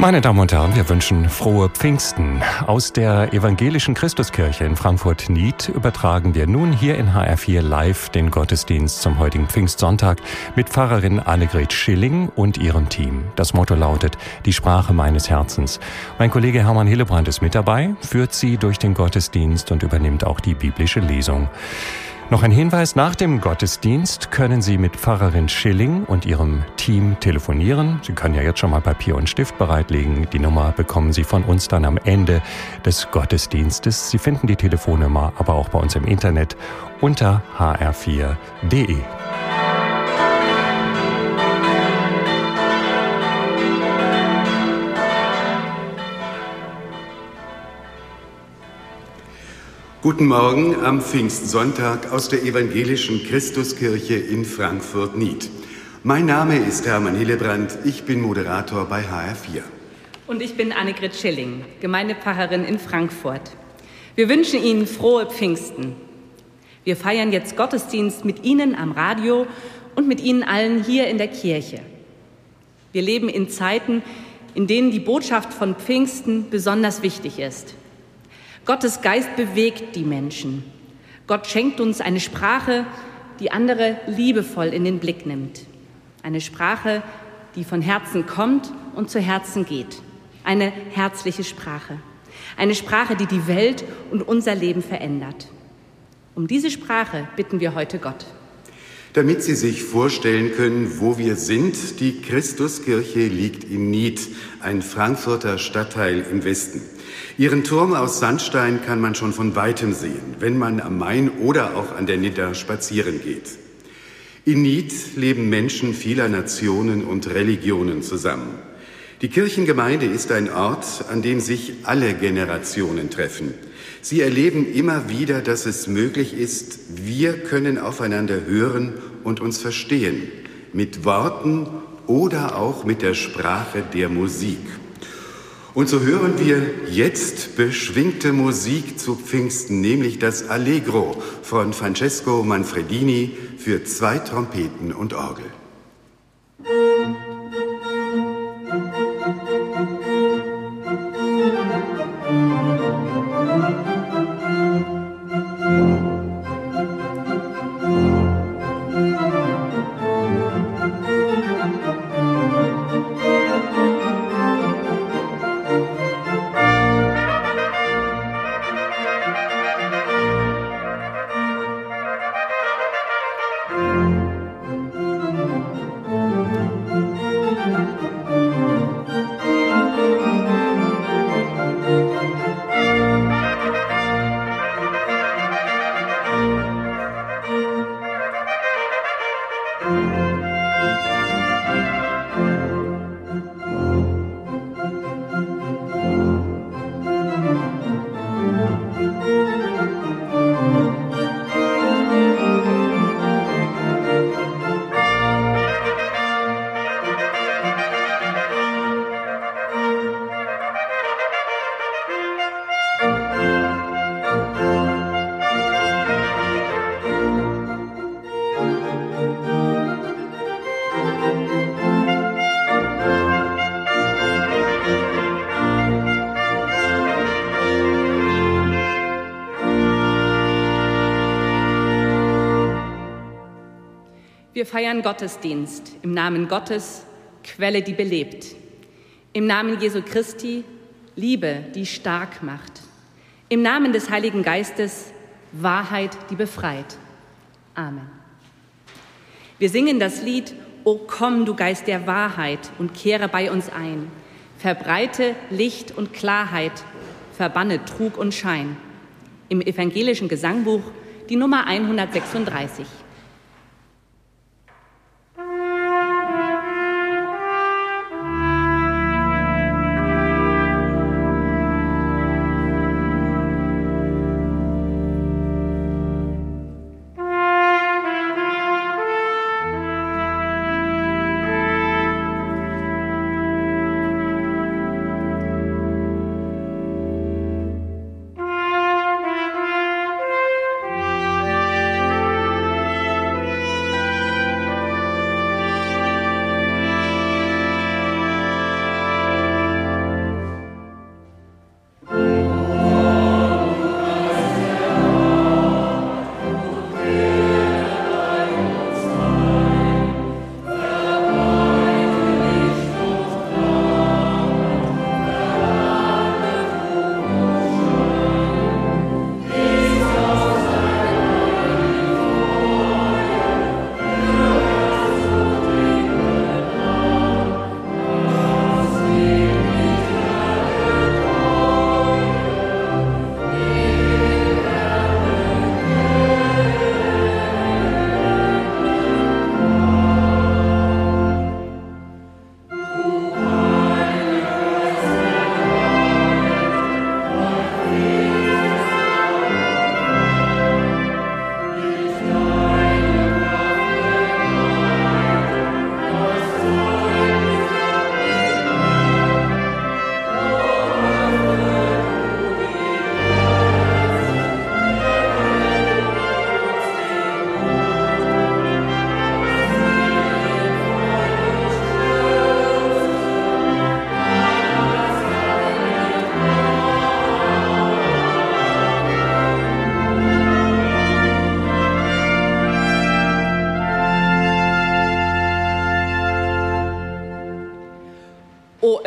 Meine Damen und Herren, wir wünschen frohe Pfingsten. Aus der evangelischen Christuskirche in Frankfurt-Nied übertragen wir nun hier in HR4 live den Gottesdienst zum heutigen Pfingstsonntag mit Pfarrerin Annegret Schilling und ihrem Team. Das Motto lautet Die Sprache meines Herzens. Mein Kollege Hermann Hillebrand ist mit dabei, führt sie durch den Gottesdienst und übernimmt auch die biblische Lesung. Noch ein Hinweis, nach dem Gottesdienst können Sie mit Pfarrerin Schilling und ihrem Team telefonieren. Sie können ja jetzt schon mal Papier und Stift bereitlegen. Die Nummer bekommen Sie von uns dann am Ende des Gottesdienstes. Sie finden die Telefonnummer aber auch bei uns im Internet unter hr4.de. Guten Morgen am Pfingstsonntag aus der evangelischen Christuskirche in Frankfurt-Nied. Mein Name ist Hermann Hillebrand, ich bin Moderator bei HR4. Und ich bin Annegret Schilling, Gemeindepfarrerin in Frankfurt. Wir wünschen Ihnen frohe Pfingsten. Wir feiern jetzt Gottesdienst mit Ihnen am Radio und mit Ihnen allen hier in der Kirche. Wir leben in Zeiten, in denen die Botschaft von Pfingsten besonders wichtig ist. Gottes Geist bewegt die Menschen. Gott schenkt uns eine Sprache, die andere liebevoll in den Blick nimmt. Eine Sprache, die von Herzen kommt und zu Herzen geht. Eine herzliche Sprache. Eine Sprache, die die Welt und unser Leben verändert. Um diese Sprache bitten wir heute Gott. Damit Sie sich vorstellen können, wo wir sind, die Christuskirche liegt in Nied, ein Frankfurter Stadtteil im Westen. Ihren Turm aus Sandstein kann man schon von weitem sehen, wenn man am Main oder auch an der Nidda spazieren geht. In Nied leben Menschen vieler Nationen und Religionen zusammen. Die Kirchengemeinde ist ein Ort, an dem sich alle Generationen treffen. Sie erleben immer wieder, dass es möglich ist, wir können aufeinander hören und uns verstehen, mit Worten oder auch mit der Sprache der Musik. Und so hören wir jetzt beschwingte Musik zu Pfingsten, nämlich das Allegro von Francesco Manfredini für zwei Trompeten und Orgel. Feiern Gottesdienst im Namen Gottes, Quelle, die belebt. Im Namen Jesu Christi, Liebe, die stark macht. Im Namen des Heiligen Geistes, Wahrheit, die befreit. Amen. Wir singen das Lied O komm, du Geist der Wahrheit, und kehre bei uns ein. Verbreite Licht und Klarheit, verbanne Trug und Schein. Im evangelischen Gesangbuch die Nummer 136.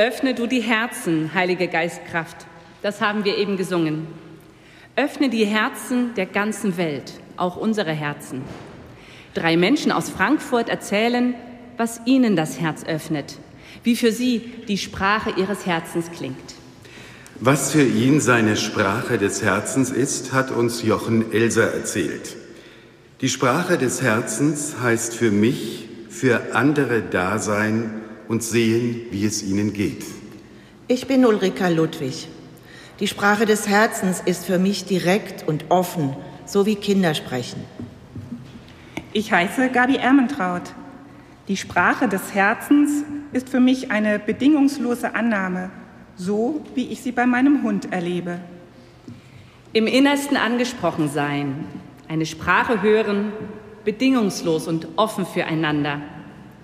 öffne du die Herzen, Heilige Geistkraft. Das haben wir eben gesungen. Öffne die Herzen der ganzen Welt, auch unsere Herzen. Drei Menschen aus Frankfurt erzählen, was ihnen das Herz öffnet, wie für sie die Sprache ihres Herzens klingt. Was für ihn seine Sprache des Herzens ist, hat uns Jochen Elser erzählt. Die Sprache des Herzens heißt für mich, für andere da sein und sehen, wie es ihnen geht. Ich bin Ulrika Ludwig. Die Sprache des Herzens ist für mich direkt und offen, so wie Kinder sprechen. Ich heiße Gabi Ermentraut. Die Sprache des Herzens ist für mich eine bedingungslose Annahme, so wie ich sie bei meinem Hund erlebe. Im Innersten angesprochen sein, eine Sprache hören, bedingungslos und offen füreinander.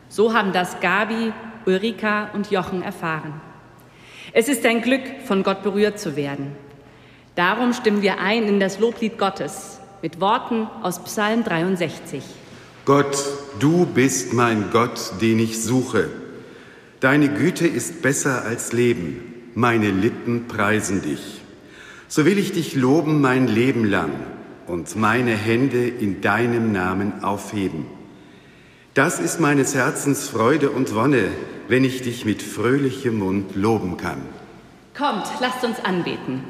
So haben das Gabi, Ulrika und Jochen erfahren. Es ist ein Glück, von Gott berührt zu werden. Darum stimmen wir ein in das Loblied Gottes mit Worten aus Psalm 63. Gott, du bist mein Gott, den ich suche. Deine Güte ist besser als Leben. Meine Lippen preisen dich. So will ich dich loben mein Leben lang und meine Hände in deinem Namen aufheben. Das ist meines Herzens Freude und Wonne, wenn ich dich mit fröhlichem Mund loben kann. Kommt, lasst uns anbeten.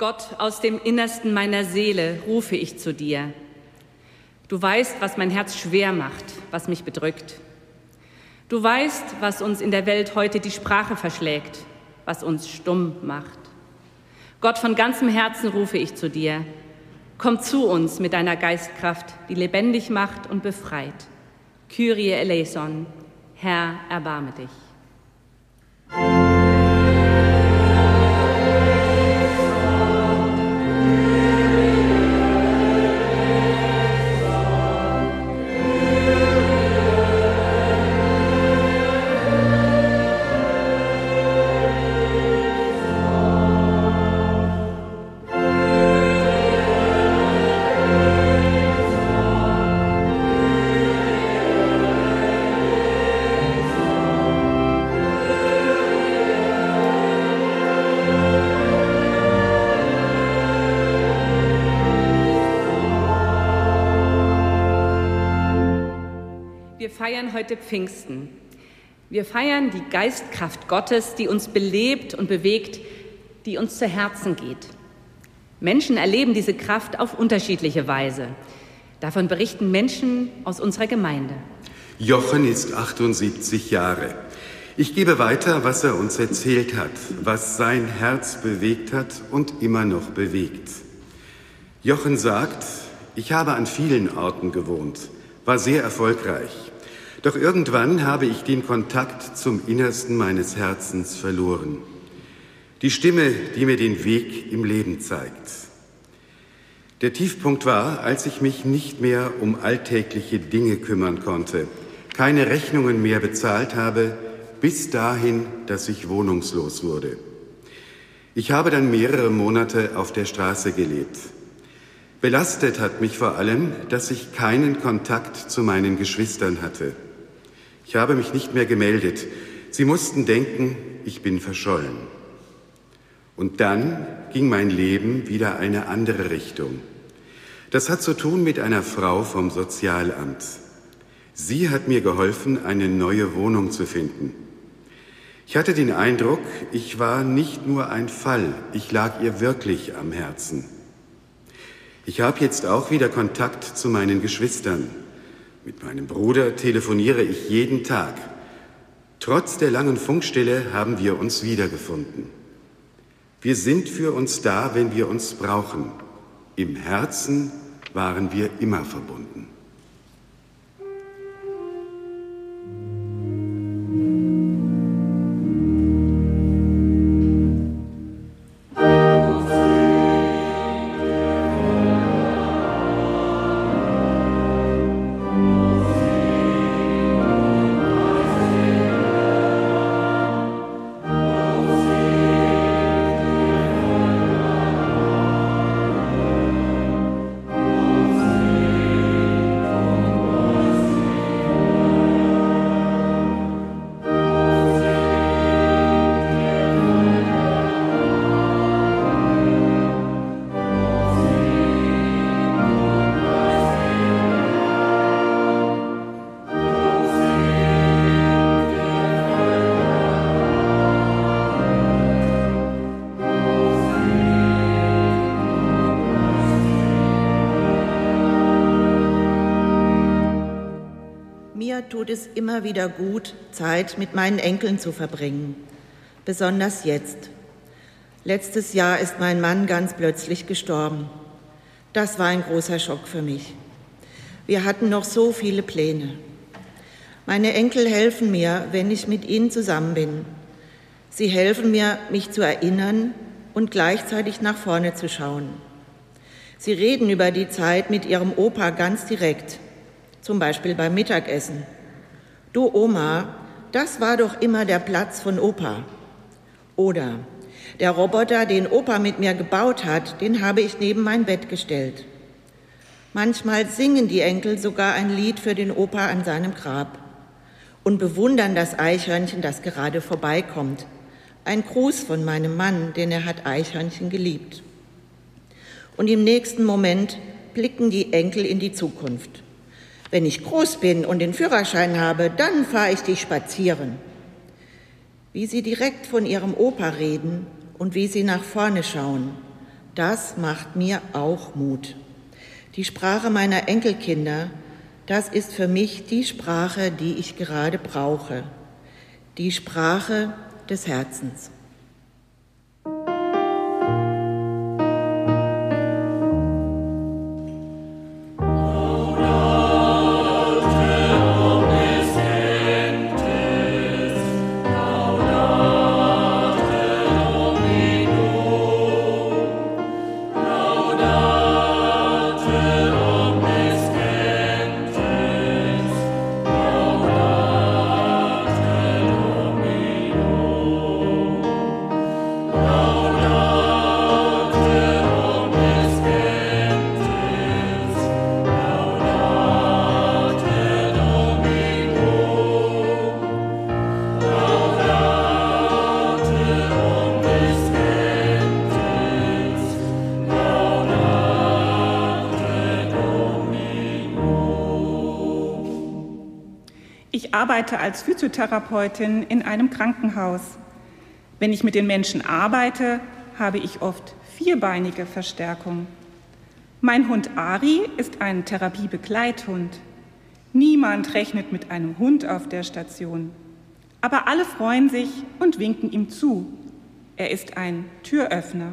Gott, aus dem Innersten meiner Seele rufe ich zu dir. Du weißt, was mein Herz schwer macht, was mich bedrückt. Du weißt, was uns in der Welt heute die Sprache verschlägt, was uns stumm macht. Gott, von ganzem Herzen rufe ich zu dir. Komm zu uns mit deiner Geistkraft, die lebendig macht und befreit. Kyrie eleison, Herr, erbarme dich. Feiern heute Pfingsten. Wir feiern die Geistkraft Gottes, die uns belebt und bewegt, die uns zu Herzen geht. Menschen erleben diese Kraft auf unterschiedliche Weise. Davon berichten Menschen aus unserer Gemeinde. Jochen ist 78 Jahre. Ich gebe weiter, was er uns erzählt hat, was sein Herz bewegt hat und immer noch bewegt. Jochen sagt, ich habe an vielen Orten gewohnt, war sehr erfolgreich. Doch irgendwann habe ich den Kontakt zum Innersten meines Herzens verloren. Die Stimme, die mir den Weg im Leben zeigt. Der Tiefpunkt war, als ich mich nicht mehr um alltägliche Dinge kümmern konnte, keine Rechnungen mehr bezahlt habe, bis dahin, dass ich wohnungslos wurde. Ich habe dann mehrere Monate auf der Straße gelebt. Belastet hat mich vor allem, dass ich keinen Kontakt zu meinen Geschwistern hatte. Ich habe mich nicht mehr gemeldet. Sie mussten denken, ich bin verschollen. Und dann ging mein Leben wieder eine andere Richtung. Das hat zu tun mit einer Frau vom Sozialamt. Sie hat mir geholfen, eine neue Wohnung zu finden. Ich hatte den Eindruck, ich war nicht nur ein Fall, ich lag ihr wirklich am Herzen. Ich habe jetzt auch wieder Kontakt zu meinen Geschwistern. Mit meinem Bruder telefoniere ich jeden Tag. Trotz der langen Funkstille haben wir uns wiedergefunden. Wir sind für uns da, wenn wir uns brauchen. Im Herzen waren wir immer verbunden. Es immer wieder gut, Zeit mit meinen Enkeln zu verbringen. Besonders jetzt. Letztes Jahr ist mein Mann ganz plötzlich gestorben. Das war ein großer Schock für mich. Wir hatten noch so viele Pläne. Meine Enkel helfen mir, wenn ich mit ihnen zusammen bin. Sie helfen mir, mich zu erinnern und gleichzeitig nach vorne zu schauen. Sie reden über die Zeit mit ihrem Opa ganz direkt, zum Beispiel beim Mittagessen. Du Oma, das war doch immer der Platz von Opa. Oder der Roboter, den Opa mit mir gebaut hat, den habe ich neben mein Bett gestellt. Manchmal singen die Enkel sogar ein Lied für den Opa an seinem Grab und bewundern das Eichhörnchen, das gerade vorbeikommt. Ein Gruß von meinem Mann, denn er hat Eichhörnchen geliebt. Und im nächsten Moment blicken die Enkel in die Zukunft. Wenn ich groß bin und den Führerschein habe, dann fahre ich dich spazieren. Wie sie direkt von ihrem Opa reden und wie sie nach vorne schauen, das macht mir auch Mut. Die Sprache meiner Enkelkinder das ist für mich die Sprache, die ich gerade brauche, die Sprache des Herzens. Arbeite als Physiotherapeutin in einem Krankenhaus. Wenn ich mit den Menschen arbeite, habe ich oft vierbeinige Verstärkung. Mein Hund Ari ist ein Therapiebegleithund. Niemand rechnet mit einem Hund auf der Station. Aber alle freuen sich und winken ihm zu. Er ist ein Türöffner.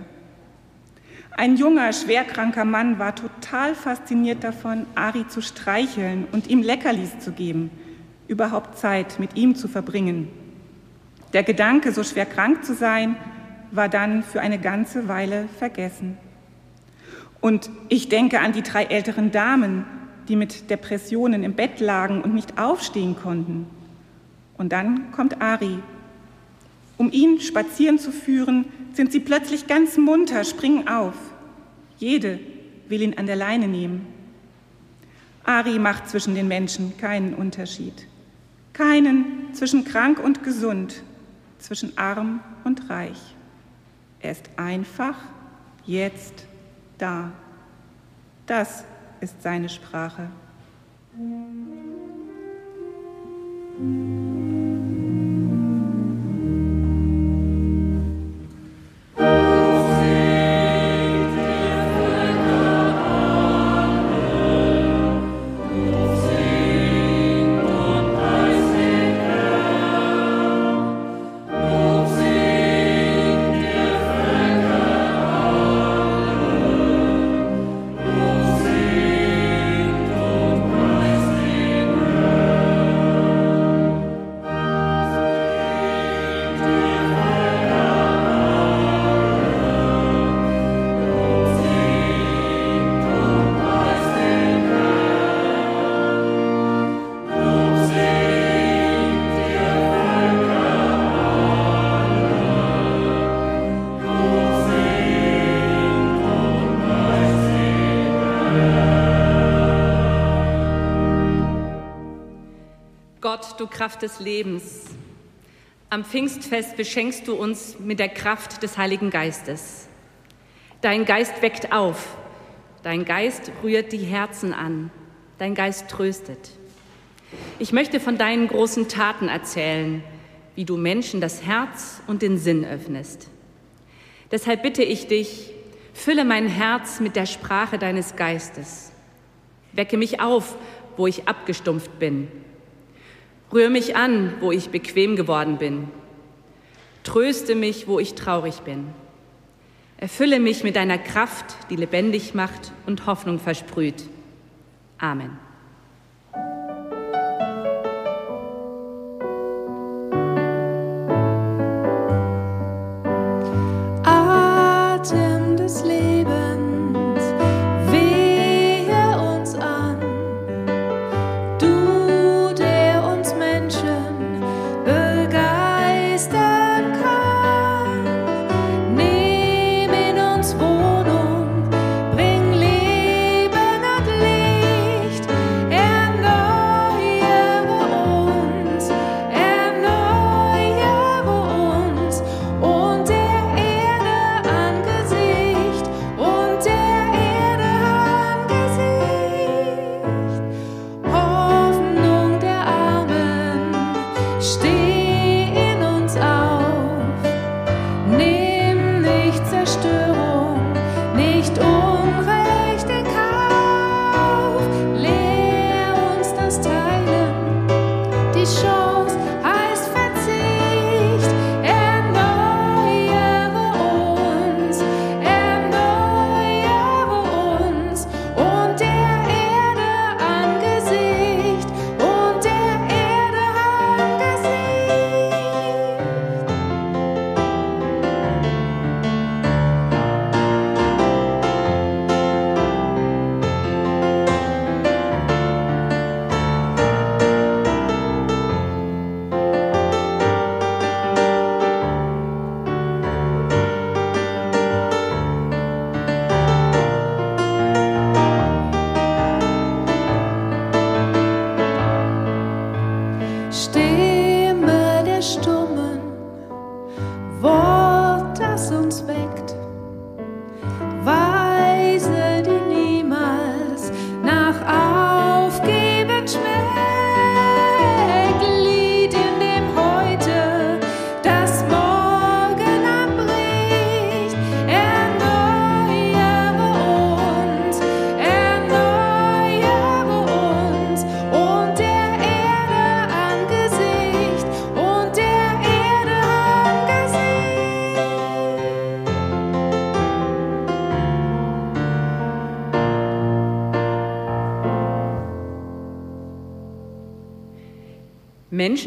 Ein junger, schwerkranker Mann war total fasziniert davon, Ari zu streicheln und ihm Leckerlis zu geben überhaupt Zeit mit ihm zu verbringen. Der Gedanke, so schwer krank zu sein, war dann für eine ganze Weile vergessen. Und ich denke an die drei älteren Damen, die mit Depressionen im Bett lagen und nicht aufstehen konnten. Und dann kommt Ari. Um ihn spazieren zu führen, sind sie plötzlich ganz munter, springen auf. Jede will ihn an der Leine nehmen. Ari macht zwischen den Menschen keinen Unterschied. Keinen zwischen krank und gesund, zwischen arm und reich. Er ist einfach jetzt da. Das ist seine Sprache. Gott, du Kraft des Lebens, am Pfingstfest beschenkst du uns mit der Kraft des Heiligen Geistes. Dein Geist weckt auf, dein Geist rührt die Herzen an, dein Geist tröstet. Ich möchte von deinen großen Taten erzählen, wie du Menschen das Herz und den Sinn öffnest. Deshalb bitte ich dich, fülle mein Herz mit der Sprache deines Geistes. Wecke mich auf, wo ich abgestumpft bin Rühr mich an, wo ich bequem geworden bin. Tröste mich, wo ich traurig bin. Erfülle mich mit deiner Kraft, die lebendig macht und Hoffnung versprüht. Amen.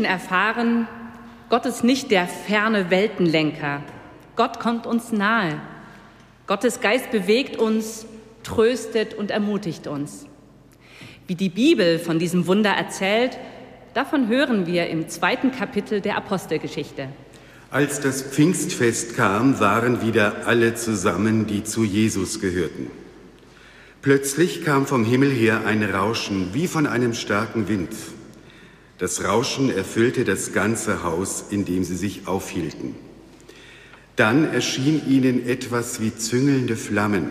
Menschen erfahren, Gott ist nicht der ferne Weltenlenker. Gott kommt uns nahe. Gottes Geist bewegt uns, tröstet und ermutigt uns. Wie die Bibel von diesem Wunder erzählt, davon hören wir im zweiten Kapitel der Apostelgeschichte. Als das Pfingstfest kam, waren wieder alle zusammen, die zu Jesus gehörten. Plötzlich kam vom Himmel her ein Rauschen wie von einem starken Wind das Rauschen erfüllte das ganze Haus, in dem sie sich aufhielten. Dann erschien ihnen etwas wie züngelnde Flammen,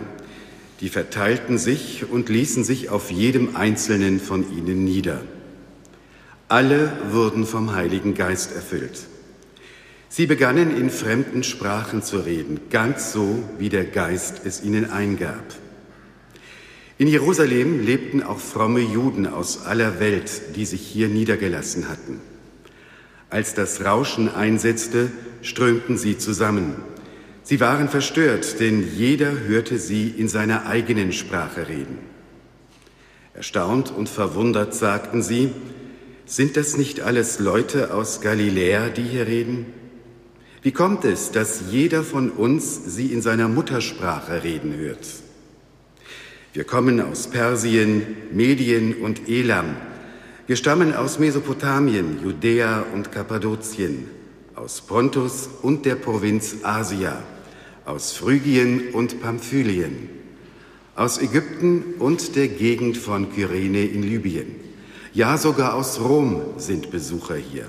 die verteilten sich und ließen sich auf jedem einzelnen von ihnen nieder. Alle wurden vom Heiligen Geist erfüllt. Sie begannen in fremden Sprachen zu reden, ganz so, wie der Geist es ihnen eingab. In Jerusalem lebten auch fromme Juden aus aller Welt, die sich hier niedergelassen hatten. Als das Rauschen einsetzte, strömten sie zusammen. Sie waren verstört, denn jeder hörte sie in seiner eigenen Sprache reden. Erstaunt und verwundert sagten sie, sind das nicht alles Leute aus Galiläa, die hier reden? Wie kommt es, dass jeder von uns sie in seiner Muttersprache reden hört? Wir kommen aus Persien, Medien und Elam. Wir stammen aus Mesopotamien, Judäa und Kappadokien, aus Pontus und der Provinz Asia, aus Phrygien und Pamphylien, aus Ägypten und der Gegend von Kyrene in Libyen. Ja, sogar aus Rom sind Besucher hier.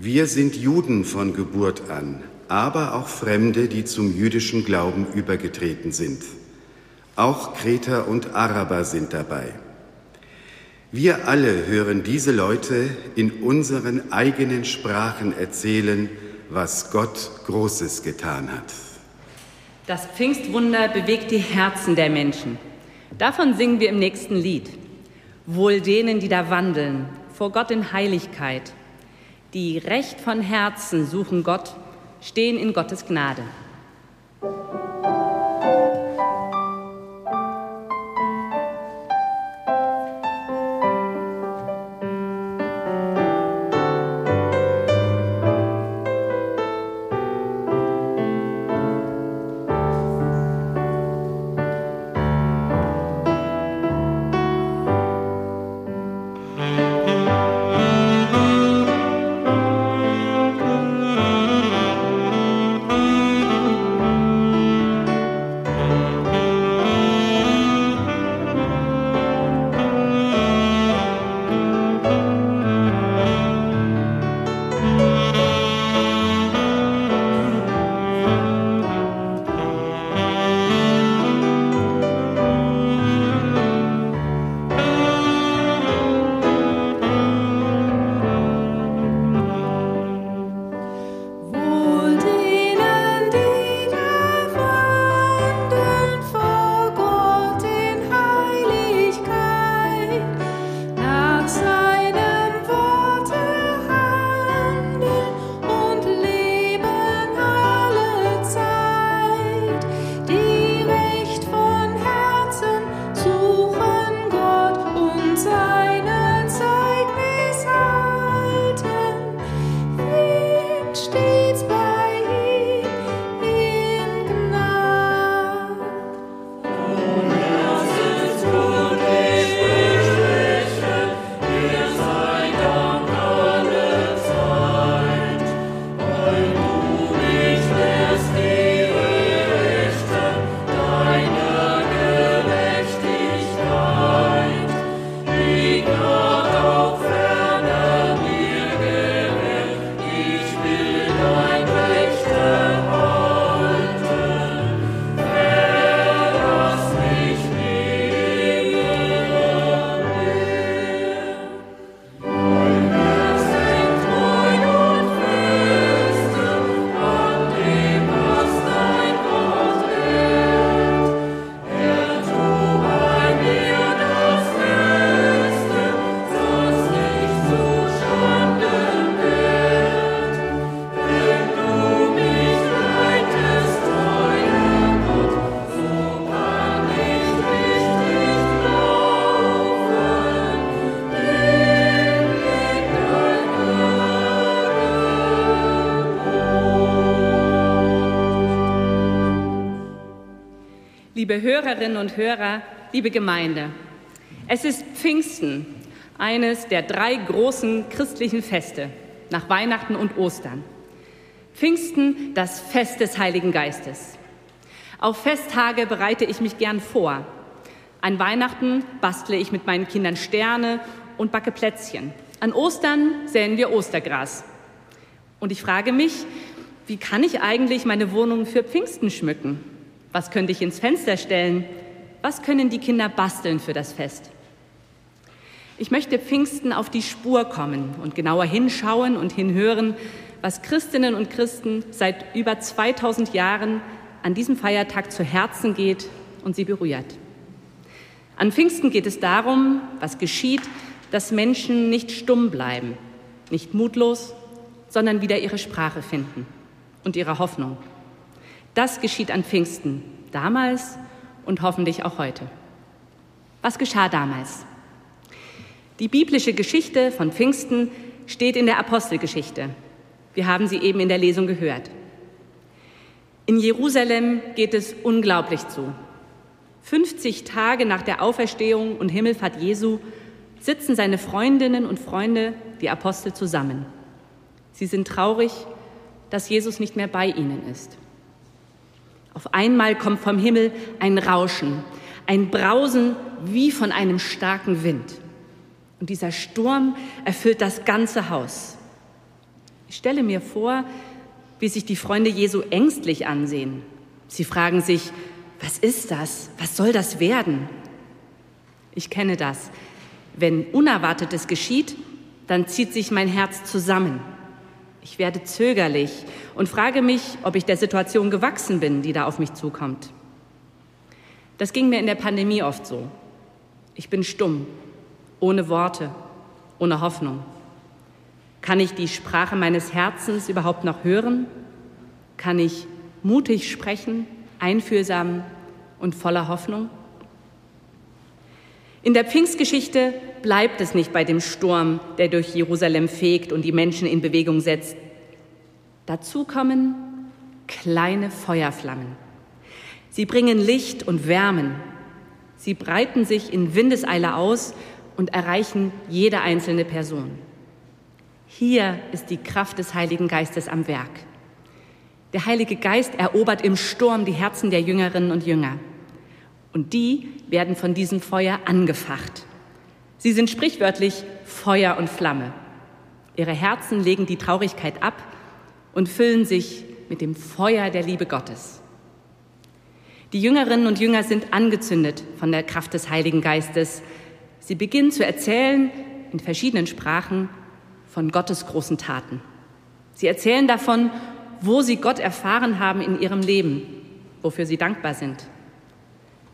Wir sind Juden von Geburt an, aber auch Fremde, die zum jüdischen Glauben übergetreten sind. Auch Kreter und Araber sind dabei. Wir alle hören diese Leute in unseren eigenen Sprachen erzählen, was Gott Großes getan hat. Das Pfingstwunder bewegt die Herzen der Menschen. Davon singen wir im nächsten Lied. Wohl denen, die da wandeln, vor Gott in Heiligkeit, die recht von Herzen suchen Gott, stehen in Gottes Gnade. Liebe Hörerinnen und Hörer, liebe Gemeinde. Es ist Pfingsten, eines der drei großen christlichen Feste nach Weihnachten und Ostern. Pfingsten, das Fest des Heiligen Geistes. Auf Festtage bereite ich mich gern vor. An Weihnachten bastle ich mit meinen Kindern Sterne und backe Plätzchen. An Ostern säen wir Ostergras. Und ich frage mich, wie kann ich eigentlich meine Wohnung für Pfingsten schmücken? Was könnte ich ins Fenster stellen? Was können die Kinder basteln für das Fest? Ich möchte Pfingsten auf die Spur kommen und genauer hinschauen und hinhören, was Christinnen und Christen seit über 2000 Jahren an diesem Feiertag zu Herzen geht und sie berührt. An Pfingsten geht es darum, was geschieht, dass Menschen nicht stumm bleiben, nicht mutlos, sondern wieder ihre Sprache finden und ihre Hoffnung. Das geschieht an Pfingsten, damals und hoffentlich auch heute. Was geschah damals? Die biblische Geschichte von Pfingsten steht in der Apostelgeschichte. Wir haben sie eben in der Lesung gehört. In Jerusalem geht es unglaublich zu. 50 Tage nach der Auferstehung und Himmelfahrt Jesu sitzen seine Freundinnen und Freunde, die Apostel, zusammen. Sie sind traurig, dass Jesus nicht mehr bei ihnen ist. Auf einmal kommt vom Himmel ein Rauschen, ein Brausen wie von einem starken Wind. Und dieser Sturm erfüllt das ganze Haus. Ich stelle mir vor, wie sich die Freunde Jesu ängstlich ansehen. Sie fragen sich, was ist das? Was soll das werden? Ich kenne das. Wenn Unerwartetes geschieht, dann zieht sich mein Herz zusammen. Ich werde zögerlich und frage mich, ob ich der Situation gewachsen bin, die da auf mich zukommt. Das ging mir in der Pandemie oft so. Ich bin stumm, ohne Worte, ohne Hoffnung? Kann ich die Sprache meines Herzens überhaupt noch hören? Kann ich mutig sprechen, einfühlsam und voller Hoffnung? In der Pfingstgeschichte bleibt es nicht bei dem Sturm, der durch Jerusalem fegt und die Menschen in Bewegung setzt. Dazu kommen kleine Feuerflammen. Sie bringen Licht und Wärmen. Sie breiten sich in Windeseile aus und erreichen jede einzelne Person. Hier ist die Kraft des Heiligen Geistes am Werk. Der Heilige Geist erobert im Sturm die Herzen der Jüngerinnen und Jünger. Und die werden von diesem Feuer angefacht. Sie sind sprichwörtlich Feuer und Flamme. Ihre Herzen legen die Traurigkeit ab und füllen sich mit dem Feuer der Liebe Gottes. Die Jüngerinnen und Jünger sind angezündet von der Kraft des Heiligen Geistes. Sie beginnen zu erzählen in verschiedenen Sprachen von Gottes großen Taten. Sie erzählen davon, wo sie Gott erfahren haben in ihrem Leben, wofür sie dankbar sind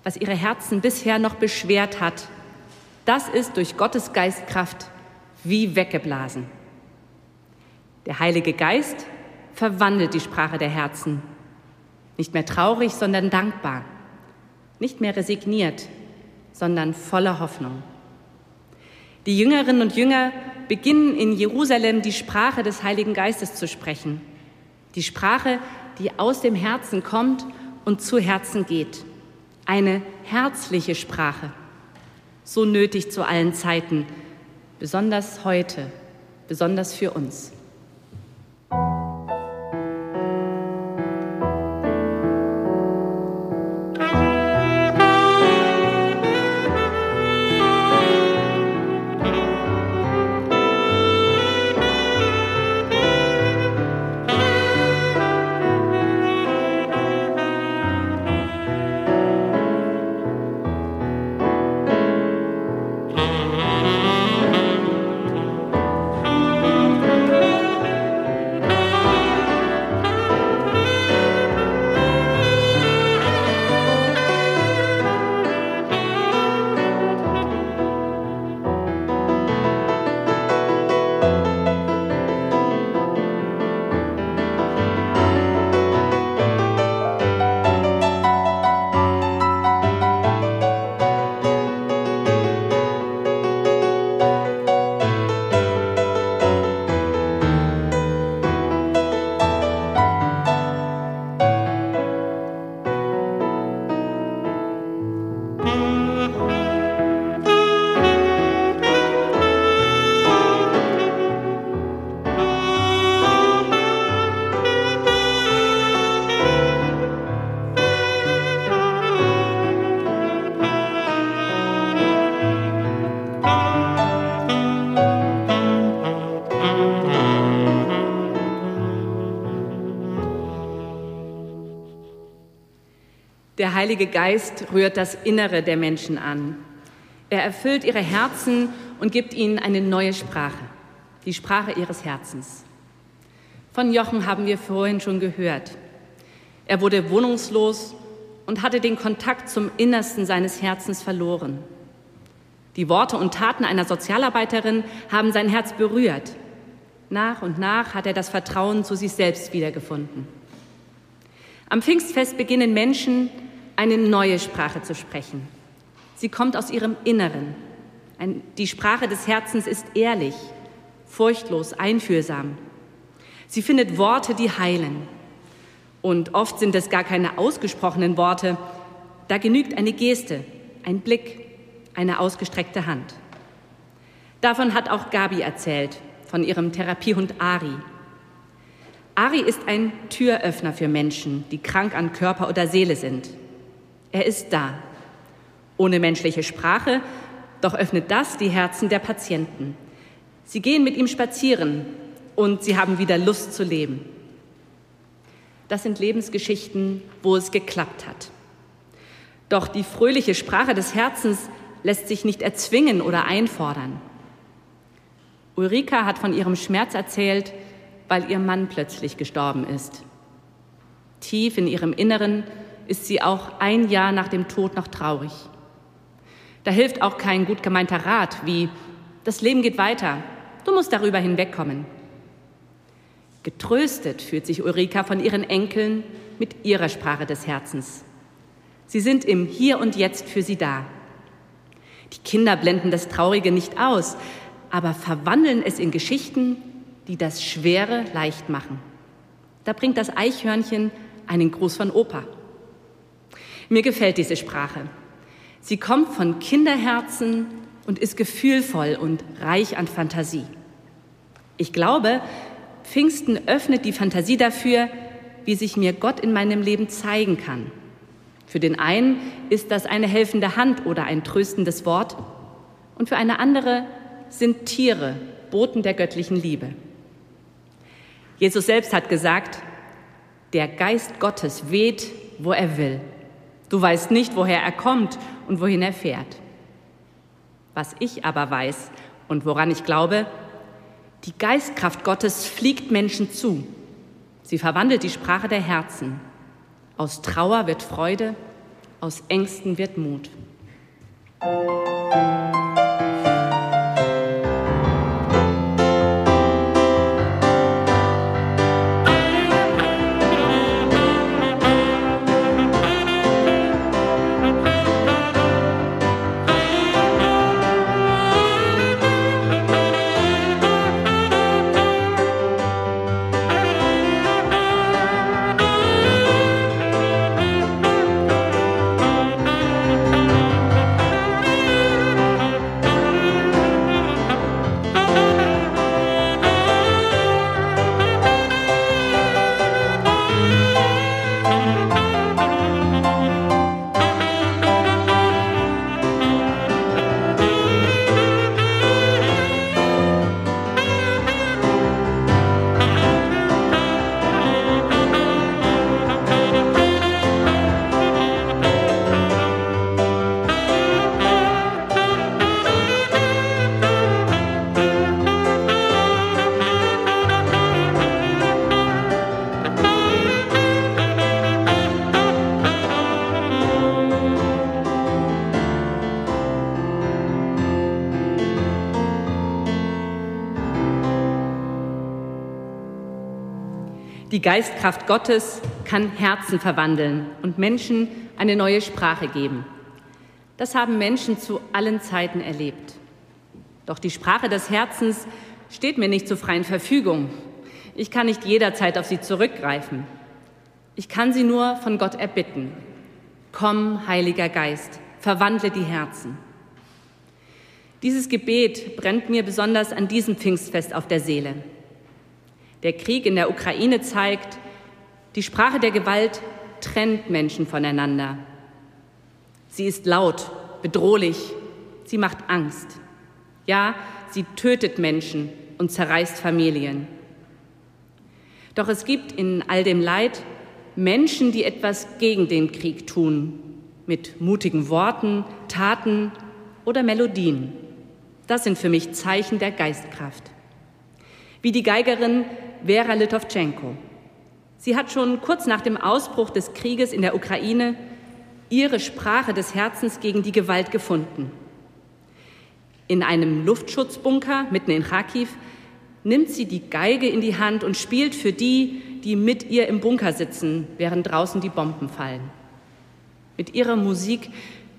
was ihre Herzen bisher noch beschwert hat, das ist durch Gottes Geistkraft wie weggeblasen. Der Heilige Geist verwandelt die Sprache der Herzen. Nicht mehr traurig, sondern dankbar. Nicht mehr resigniert, sondern voller Hoffnung. Die Jüngerinnen und Jünger beginnen in Jerusalem die Sprache des Heiligen Geistes zu sprechen. Die Sprache, die aus dem Herzen kommt und zu Herzen geht eine herzliche Sprache, so nötig zu allen Zeiten, besonders heute, besonders für uns. Der Heilige Geist rührt das Innere der Menschen an. Er erfüllt ihre Herzen und gibt ihnen eine neue Sprache, die Sprache ihres Herzens. Von Jochen haben wir vorhin schon gehört. Er wurde wohnungslos und hatte den Kontakt zum Innersten seines Herzens verloren. Die Worte und Taten einer Sozialarbeiterin haben sein Herz berührt. Nach und nach hat er das Vertrauen zu sich selbst wiedergefunden. Am Pfingstfest beginnen Menschen, eine neue Sprache zu sprechen. Sie kommt aus ihrem Inneren. Die Sprache des Herzens ist ehrlich, furchtlos, einfühlsam. Sie findet Worte, die heilen. Und oft sind es gar keine ausgesprochenen Worte. Da genügt eine Geste, ein Blick, eine ausgestreckte Hand. Davon hat auch Gabi erzählt, von ihrem Therapiehund Ari. Ari ist ein Türöffner für Menschen, die krank an Körper oder Seele sind. Er ist da. Ohne menschliche Sprache, doch öffnet das die Herzen der Patienten. Sie gehen mit ihm spazieren und sie haben wieder Lust zu leben. Das sind Lebensgeschichten, wo es geklappt hat. Doch die fröhliche Sprache des Herzens lässt sich nicht erzwingen oder einfordern. Ulrika hat von ihrem Schmerz erzählt, weil ihr Mann plötzlich gestorben ist. Tief in ihrem Inneren ist sie auch ein Jahr nach dem Tod noch traurig. Da hilft auch kein gut gemeinter Rat wie, Das Leben geht weiter. Du musst darüber hinwegkommen. Getröstet fühlt sich Ulrika von ihren Enkeln mit ihrer Sprache des Herzens. Sie sind im Hier und Jetzt für sie da. Die Kinder blenden das Traurige nicht aus, aber verwandeln es in Geschichten, die das Schwere leicht machen. Da bringt das Eichhörnchen einen Gruß von Opa. Mir gefällt diese Sprache. Sie kommt von Kinderherzen und ist gefühlvoll und reich an Fantasie. Ich glaube, Pfingsten öffnet die Fantasie dafür, wie sich mir Gott in meinem Leben zeigen kann. Für den einen ist das eine helfende Hand oder ein tröstendes Wort und für eine andere sind Tiere Boten der göttlichen Liebe. Jesus selbst hat gesagt, der Geist Gottes weht, wo er will. Du weißt nicht, woher er kommt und wohin er fährt. Was ich aber weiß und woran ich glaube, die Geistkraft Gottes fliegt Menschen zu. Sie verwandelt die Sprache der Herzen. Aus Trauer wird Freude, aus Ängsten wird Mut. Die Geistkraft Gottes kann Herzen verwandeln und Menschen eine neue Sprache geben. Das haben Menschen zu allen Zeiten erlebt. Doch die Sprache des Herzens steht mir nicht zur freien Verfügung. Ich kann nicht jederzeit auf sie zurückgreifen. Ich kann sie nur von Gott erbitten. Komm, Heiliger Geist, verwandle die Herzen. Dieses Gebet brennt mir besonders an diesem Pfingstfest auf der Seele. Der Krieg in der Ukraine zeigt, die Sprache der Gewalt trennt Menschen voneinander. Sie ist laut, bedrohlich, sie macht Angst. Ja, sie tötet Menschen und zerreißt Familien. Doch es gibt in all dem Leid Menschen, die etwas gegen den Krieg tun, mit mutigen Worten, Taten oder Melodien. Das sind für mich Zeichen der Geistkraft. Wie die Geigerin Vera Litovchenko. Sie hat schon kurz nach dem Ausbruch des Krieges in der Ukraine ihre Sprache des Herzens gegen die Gewalt gefunden. In einem Luftschutzbunker mitten in Kharkiv nimmt sie die Geige in die Hand und spielt für die, die mit ihr im Bunker sitzen, während draußen die Bomben fallen. Mit ihrer Musik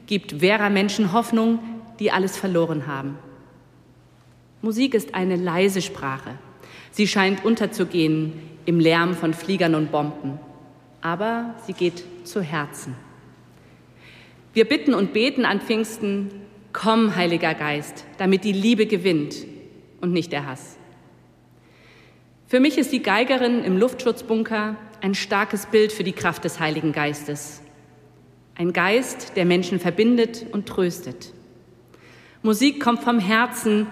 gibt Vera Menschen Hoffnung, die alles verloren haben. Musik ist eine leise Sprache, Sie scheint unterzugehen im Lärm von Fliegern und Bomben, aber sie geht zu Herzen. Wir bitten und beten an Pfingsten, komm, Heiliger Geist, damit die Liebe gewinnt und nicht der Hass. Für mich ist die Geigerin im Luftschutzbunker ein starkes Bild für die Kraft des Heiligen Geistes. Ein Geist, der Menschen verbindet und tröstet. Musik kommt vom Herzen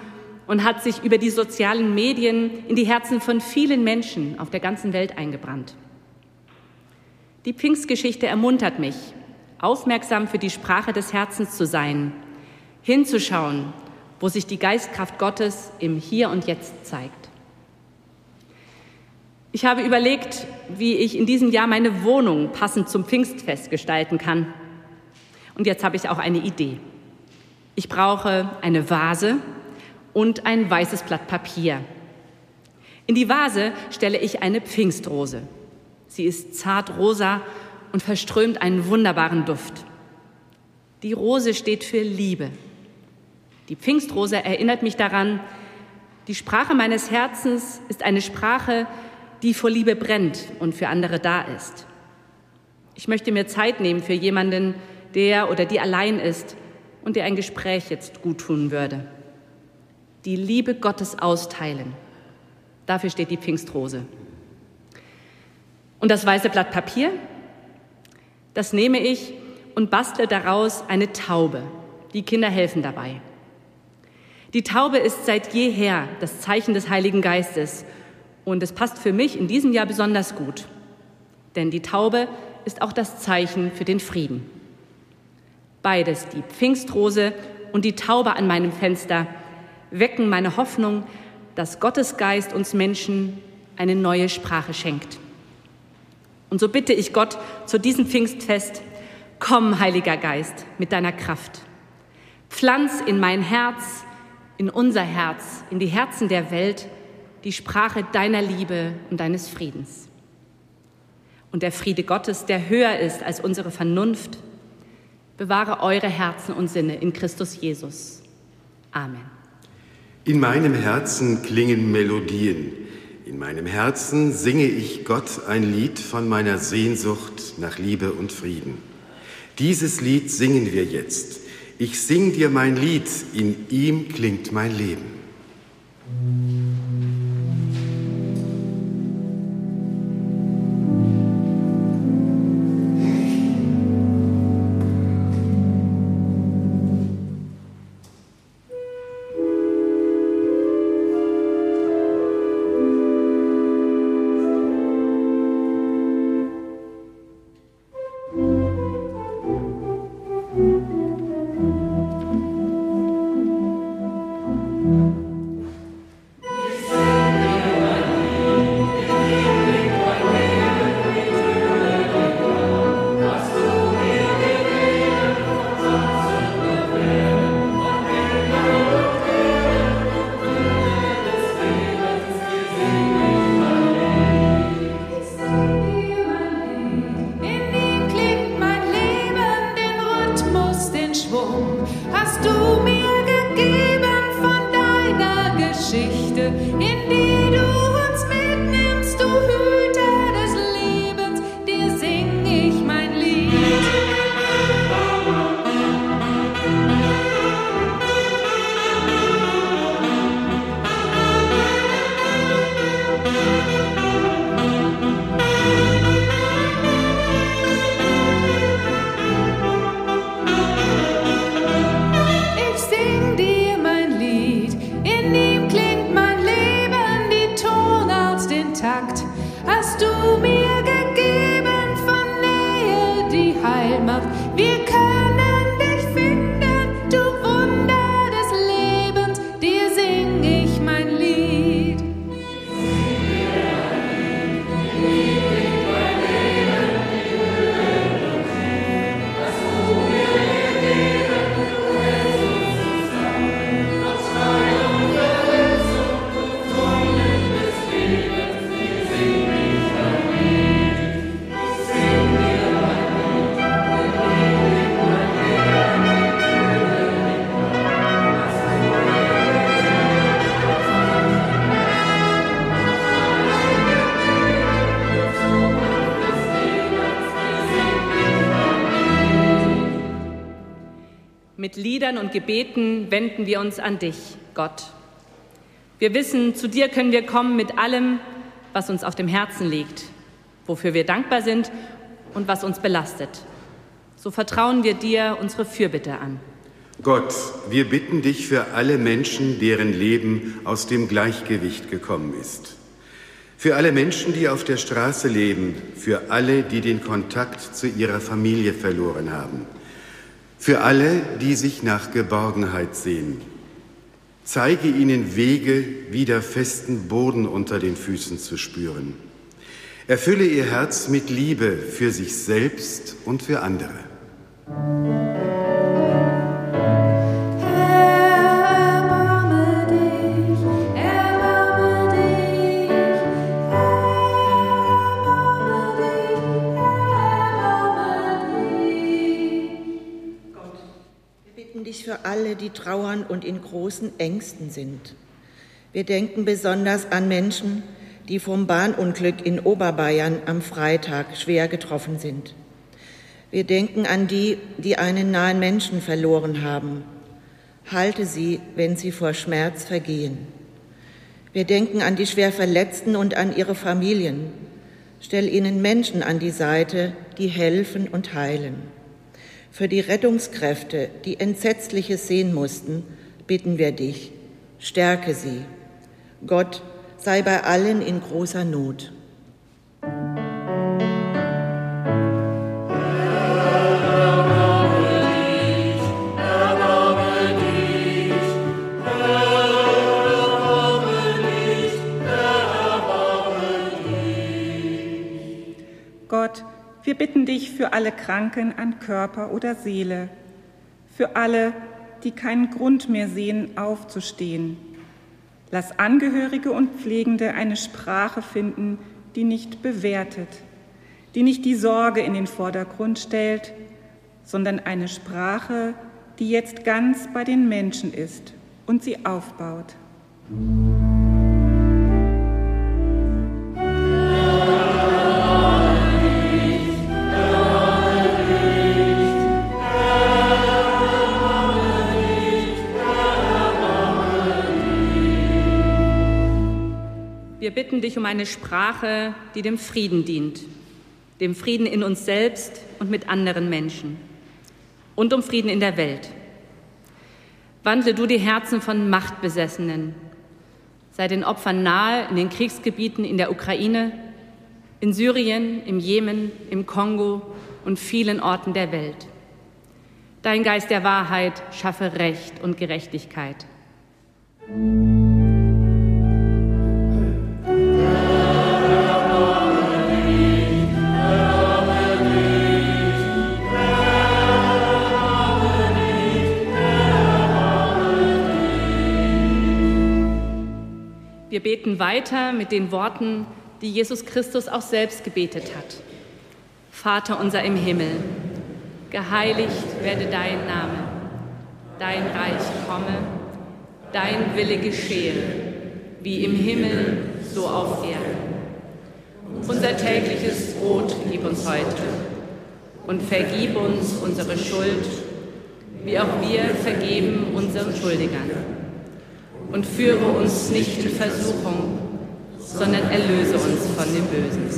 und hat sich über die sozialen Medien in die Herzen von vielen Menschen auf der ganzen Welt eingebrannt. Die Pfingstgeschichte ermuntert mich, aufmerksam für die Sprache des Herzens zu sein, hinzuschauen, wo sich die Geistkraft Gottes im Hier und Jetzt zeigt. Ich habe überlegt, wie ich in diesem Jahr meine Wohnung passend zum Pfingstfest gestalten kann. Und jetzt habe ich auch eine Idee. Ich brauche eine Vase, und ein weißes Blatt Papier. In die Vase stelle ich eine Pfingstrose. Sie ist zart rosa und verströmt einen wunderbaren Duft. Die Rose steht für Liebe. Die Pfingstrose erinnert mich daran, die Sprache meines Herzens ist eine Sprache, die vor Liebe brennt und für andere da ist. Ich möchte mir Zeit nehmen für jemanden, der oder die allein ist und der ein Gespräch jetzt gut tun würde. Die Liebe Gottes austeilen. Dafür steht die Pfingstrose. Und das weiße Blatt Papier, das nehme ich und bastle daraus eine Taube. Die Kinder helfen dabei. Die Taube ist seit jeher das Zeichen des Heiligen Geistes und es passt für mich in diesem Jahr besonders gut. Denn die Taube ist auch das Zeichen für den Frieden. Beides, die Pfingstrose und die Taube an meinem Fenster, wecken meine Hoffnung, dass Gottes Geist uns Menschen eine neue Sprache schenkt. Und so bitte ich Gott zu diesem Pfingstfest, komm, Heiliger Geist, mit deiner Kraft. Pflanz in mein Herz, in unser Herz, in die Herzen der Welt die Sprache deiner Liebe und deines Friedens. Und der Friede Gottes, der höher ist als unsere Vernunft, bewahre eure Herzen und Sinne in Christus Jesus. Amen. In meinem Herzen klingen Melodien. In meinem Herzen singe ich Gott ein Lied von meiner Sehnsucht nach Liebe und Frieden. Dieses Lied singen wir jetzt. Ich sing dir mein Lied, in ihm klingt mein Leben. Und Gebeten wenden wir uns an dich, Gott. Wir wissen, zu dir können wir kommen mit allem, was uns auf dem Herzen liegt, wofür wir dankbar sind und was uns belastet. So vertrauen wir dir unsere Fürbitte an. Gott, wir bitten dich für alle Menschen, deren Leben aus dem Gleichgewicht gekommen ist. Für alle Menschen, die auf der Straße leben, für alle, die den Kontakt zu ihrer Familie verloren haben für alle, die sich nach Geborgenheit sehen. Zeige ihnen Wege, wieder festen Boden unter den Füßen zu spüren. Erfülle ihr Herz mit Liebe für sich selbst und für andere. Für alle, die trauern und in großen Ängsten sind. Wir denken besonders an Menschen, die vom Bahnunglück in Oberbayern am Freitag schwer getroffen sind. Wir denken an die, die einen nahen Menschen verloren haben. Halte sie, wenn sie vor Schmerz vergehen. Wir denken an die schwer Verletzten und an ihre Familien. Stell ihnen Menschen an die Seite, die helfen und heilen. Für die Rettungskräfte, die Entsetzliches sehen mussten, bitten wir dich, stärke sie. Gott sei bei allen in großer Not. Wir bitten dich für alle Kranken an Körper oder Seele, für alle, die keinen Grund mehr sehen, aufzustehen. Lass Angehörige und Pflegende eine Sprache finden, die nicht bewertet, die nicht die Sorge in den Vordergrund stellt, sondern eine Sprache, die jetzt ganz bei den Menschen ist und sie aufbaut. Wir bitten dich um eine Sprache, die dem Frieden dient, dem Frieden in uns selbst und mit anderen Menschen und um Frieden in der Welt. Wandle du die Herzen von Machtbesessenen, sei den Opfern nahe in den Kriegsgebieten in der Ukraine, in Syrien, im Jemen, im Kongo und vielen Orten der Welt. Dein Geist der Wahrheit schaffe Recht und Gerechtigkeit. Wir beten weiter mit den Worten, die Jesus Christus auch selbst gebetet hat. Vater unser im Himmel, geheiligt werde dein Name, dein Reich komme, dein Wille geschehe, wie im Himmel, so auf Erden. Unser tägliches Brot gib uns heute und vergib uns unsere Schuld, wie auch wir vergeben unseren Schuldigern und führe uns nicht in Versuchung, sondern erlöse uns von dem Bösen.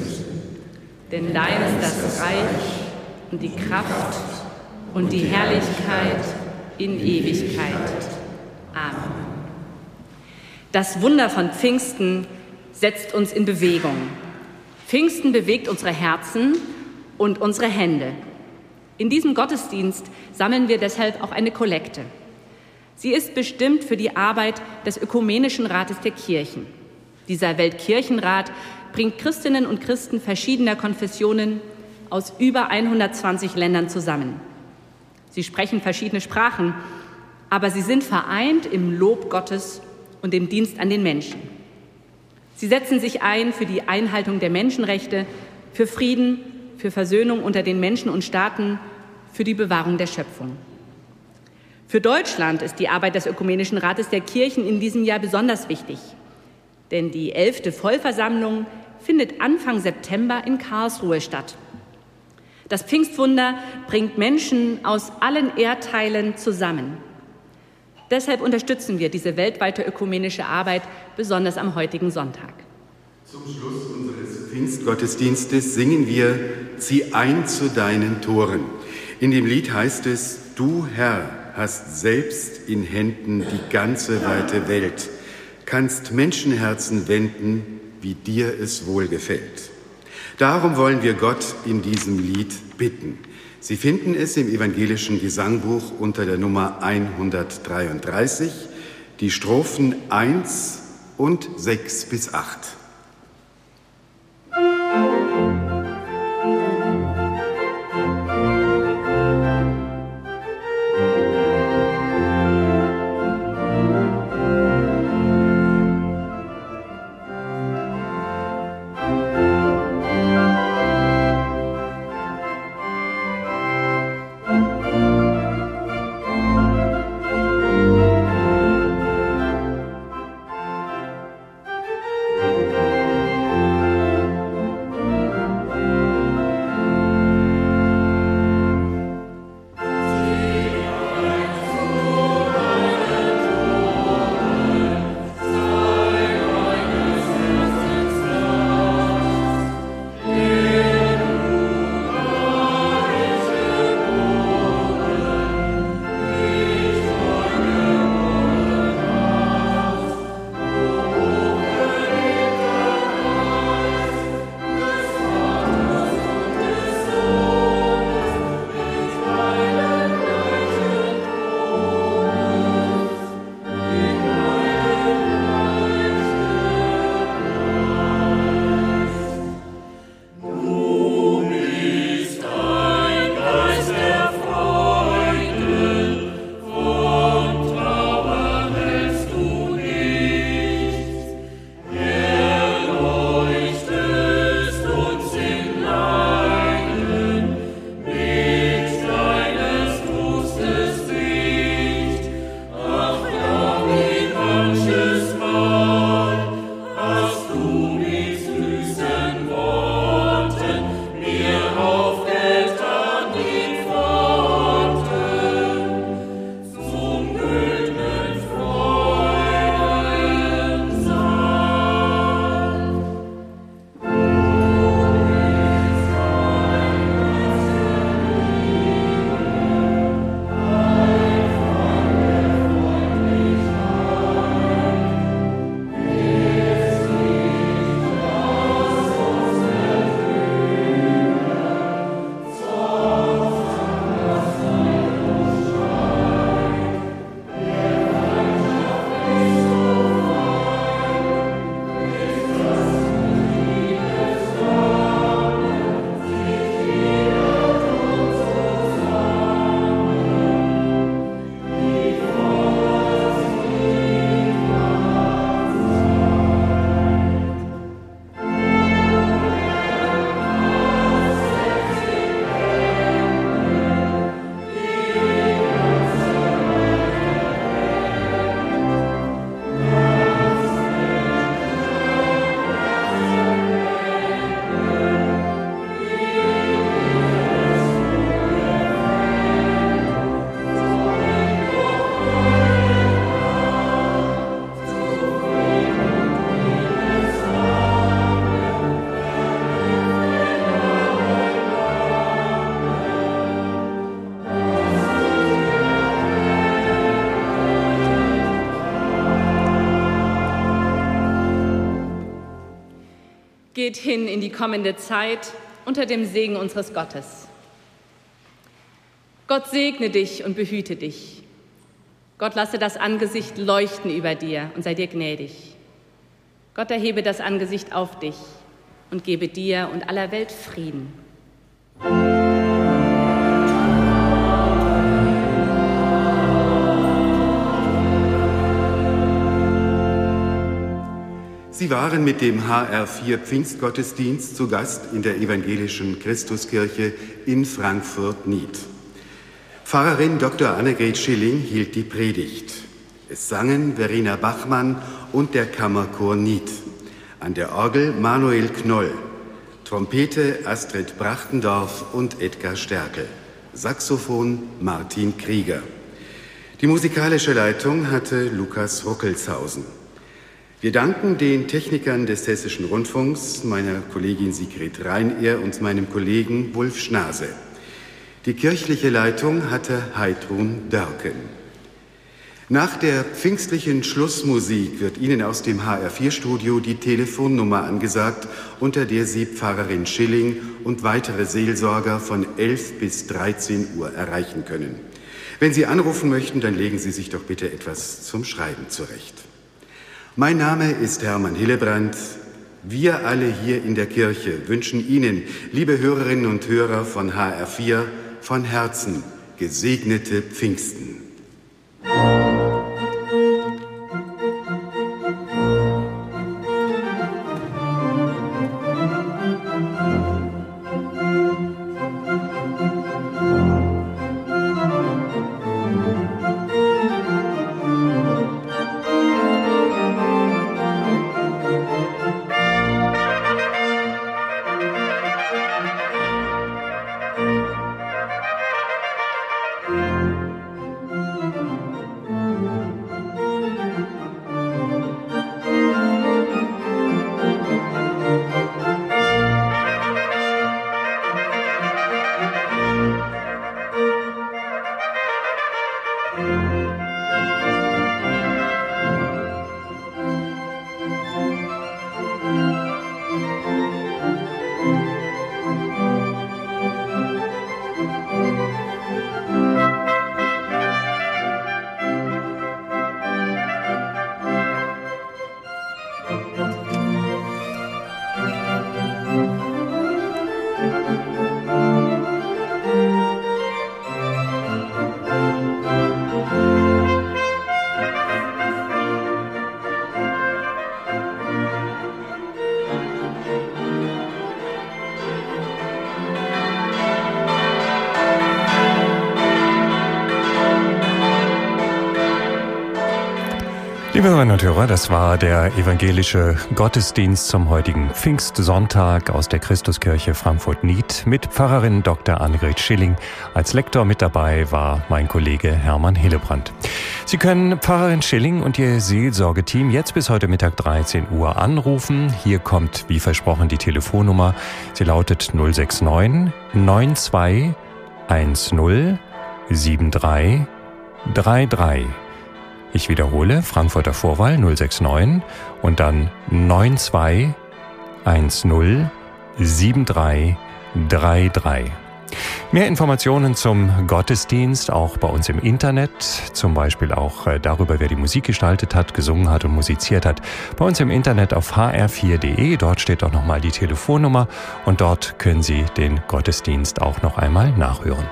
Denn dein ist das Reich und die Kraft und die Herrlichkeit in Ewigkeit. Amen. Das Wunder von Pfingsten setzt uns in Bewegung. Pfingsten bewegt unsere Herzen und unsere Hände. In diesem Gottesdienst sammeln wir deshalb auch eine Kollekte. Sie ist bestimmt für die Arbeit des Ökumenischen Rates der Kirchen. Dieser Weltkirchenrat bringt Christinnen und Christen verschiedener Konfessionen aus über 120 Ländern zusammen. Sie sprechen verschiedene Sprachen, aber sie sind vereint im Lob Gottes und im Dienst an den Menschen. Sie setzen sich ein für die Einhaltung der Menschenrechte, für Frieden, für Versöhnung unter den Menschen und Staaten, für die Bewahrung der Schöpfung. Für Deutschland ist die Arbeit des Ökumenischen Rates der Kirchen in diesem Jahr besonders wichtig. Denn die elfte Vollversammlung findet Anfang September in Karlsruhe statt. Das Pfingstwunder bringt Menschen aus allen Erdteilen zusammen. Deshalb unterstützen wir diese weltweite ökumenische Arbeit besonders am heutigen Sonntag. Zum Schluss unseres Pfingstgottesdienstes singen wir Zieh ein zu deinen Toren. In dem Lied heißt es, Du Herr, hast selbst in Händen die ganze weite Welt, kannst Menschenherzen wenden, wie dir es wohlgefällt. Darum wollen wir Gott in diesem Lied bitten. Sie finden es im evangelischen Gesangbuch unter der Nummer 133, die Strophen 1 und 6 bis 8. Geht hin in die kommende Zeit unter dem Segen unseres Gottes. Gott segne dich und behüte dich. Gott lasse das Angesicht leuchten über dir und sei dir gnädig. Gott erhebe das Angesicht auf dich und gebe dir und aller Welt Frieden. Sie waren mit dem HR4 Pfingstgottesdienst zu Gast in der evangelischen Christuskirche in Frankfurt-Nied. Pfarrerin Dr. Annegret Schilling hielt die Predigt. Es sangen Verena Bachmann und der Kammerchor Nied. An der Orgel Manuel Knoll. Trompete Astrid Brachtendorf und Edgar Stärkel. Saxophon Martin Krieger. Die musikalische Leitung hatte Lukas Ruckelshausen. Wir danken den Technikern des Hessischen Rundfunks, meiner Kollegin Sigrid Reinehr und meinem Kollegen Wulf Schnase. Die kirchliche Leitung hatte Heidrun Dörken. Nach der pfingstlichen Schlussmusik wird Ihnen aus dem HR4-Studio die Telefonnummer angesagt, unter der Sie Pfarrerin Schilling und weitere Seelsorger von 11 bis 13 Uhr erreichen können. Wenn Sie anrufen möchten, dann legen Sie sich doch bitte etwas zum Schreiben zurecht. Mein Name ist Hermann Hillebrand. Wir alle hier in der Kirche wünschen Ihnen, liebe Hörerinnen und Hörer von HR4, von Herzen gesegnete Pfingsten. Música Liebe Hörerinnen und Hörer, das war der evangelische Gottesdienst zum heutigen Pfingstsonntag aus der Christuskirche Frankfurt-Nied mit Pfarrerin Dr. Annegret Schilling. Als Lektor mit dabei war mein Kollege Hermann Hillebrand. Sie können Pfarrerin Schilling und ihr Seelsorgeteam jetzt bis heute Mittag 13 Uhr anrufen. Hier kommt, wie versprochen, die Telefonnummer. Sie lautet 069 92 10 73 33. Ich wiederhole, Frankfurter Vorwahl 069 und dann 92107333. Mehr Informationen zum Gottesdienst auch bei uns im Internet, zum Beispiel auch äh, darüber, wer die Musik gestaltet hat, gesungen hat und musiziert hat, bei uns im Internet auf hr4.de. Dort steht auch nochmal die Telefonnummer und dort können Sie den Gottesdienst auch noch einmal nachhören.